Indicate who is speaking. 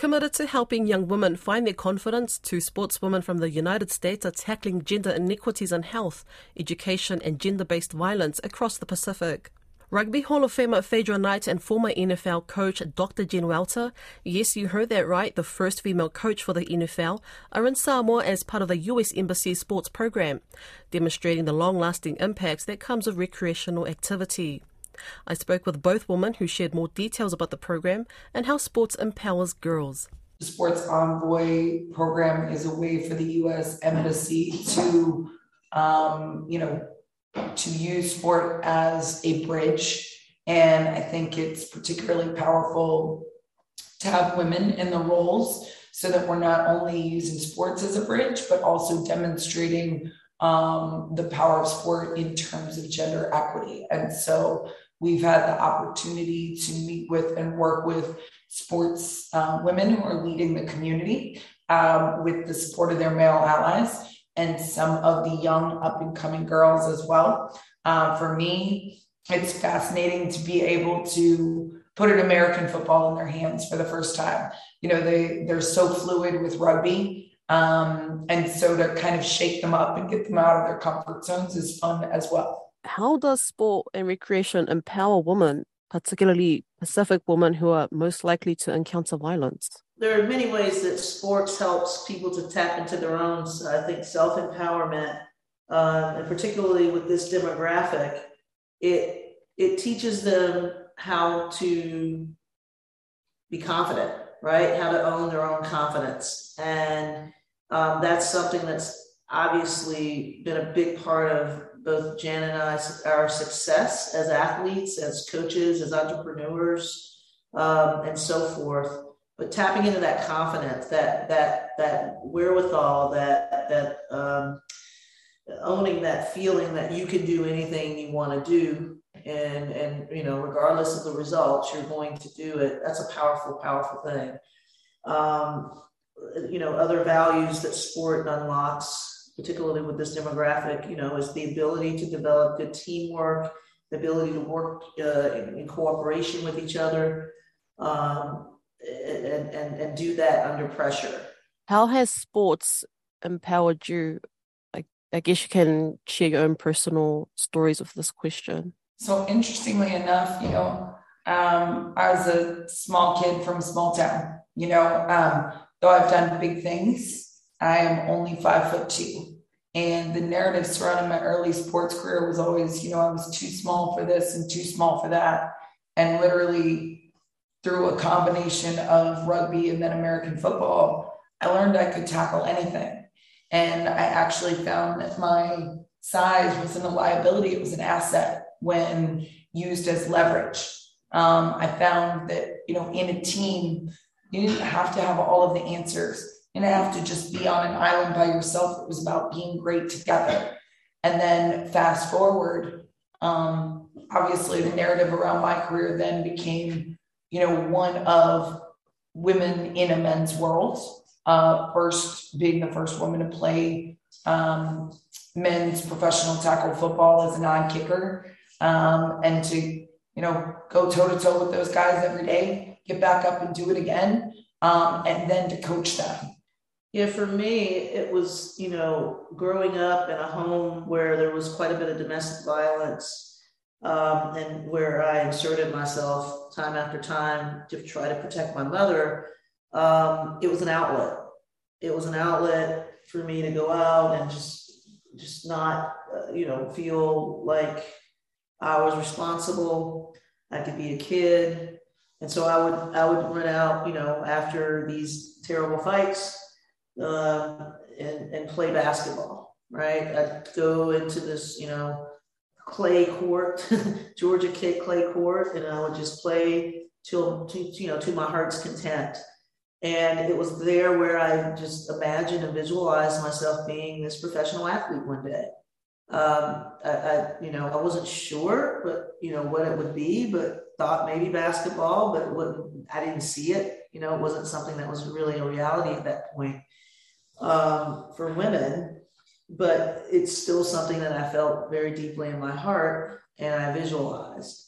Speaker 1: Committed to helping young women find their confidence, two sportswomen from the United States are tackling gender inequities in health, education, and gender based violence across the Pacific. Rugby Hall of Famer Phaedra Knight and former NFL coach Dr. Jen Welter, yes, you heard that right, the first female coach for the NFL, are in Samoa as part of the US Embassy sports program, demonstrating the long lasting impacts that comes of recreational activity. I spoke with both women who shared more details about the program and how sports empowers girls.
Speaker 2: The Sports Envoy program is a way for the U.S. Embassy to, um, you know, to use sport as a bridge. And I think it's particularly powerful to have women in the roles so that we're not only using sports as a bridge, but also demonstrating um, the power of sport in terms of gender equity. And so We've had the opportunity to meet with and work with sports um, women who are leading the community um, with the support of their male allies and some of the young up and coming girls as well. Uh, for me, it's fascinating to be able to put an American football in their hands for the first time. You know, they they're so fluid with rugby. Um, and so to kind of shake them up and get them out of their comfort zones is fun as well
Speaker 1: how does sport and recreation empower women, particularly Pacific women who are most likely to encounter violence?
Speaker 3: There are many ways that sports helps people to tap into their own, I think, self empowerment, uh, and particularly with this demographic, it it teaches them how to be confident, right? How to own their own confidence, and um, that's something that's obviously been a big part of both Jan and I, our success as athletes, as coaches, as entrepreneurs, um, and so forth. But tapping into that confidence, that that that wherewithal, that that um, owning that feeling that you can do anything you want to do, and and you know, regardless of the results, you're going to do it. That's a powerful, powerful thing. Um, you know, other values that sport unlocks particularly with this demographic, you know, is the ability to develop good teamwork, the ability to work uh, in, in, cooperation with each other, um, and, and, and do that under pressure.
Speaker 1: How has sports empowered you? I, I guess you can share your own personal stories with this question.
Speaker 2: So, interestingly enough, you know, um, I was a small kid from a small town. You know, um, though I've done big things, I am only five foot two. And the narrative surrounding my early sports career was always, you know, I was too small for this and too small for that. And literally through a combination of rugby and then American football, I learned I could tackle anything. And I actually found that my size wasn't a liability, it was an asset when used as leverage. Um, I found that, you know, in a team, you didn't have to have all of the answers and have to just be on an island by yourself. It was about being great together. And then fast forward, um, obviously the narrative around my career then became, you know, one of women in a men's world. Uh, first being the first woman to play um, men's professional tackle football as a non-kicker, um, and to you know go toe to toe with those guys every day, get back up and do it again, um, and then to coach them.
Speaker 3: Yeah, for me, it was, you know, growing up in a home where there was quite a bit of domestic violence um, and where I inserted myself time after time to try to protect my mother. Um, it was an outlet. It was an outlet for me to go out and just, just not, uh, you know, feel like I was responsible. I could be a kid. And so I would, I would run out, you know, after these terrible fights uh, and, and play basketball, right? I'd go into this, you know, clay court, Georgia Kid clay court, and I would just play till, to, you know, to my heart's content. And it was there where I just imagined and visualized myself being this professional athlete one day. Um, I, I, you know, I wasn't sure, but you know what it would be, but thought maybe basketball, but I didn't see it. You know, it wasn't something that was really a reality at that point um, for women, but it's still something that I felt very deeply in my heart and I visualized.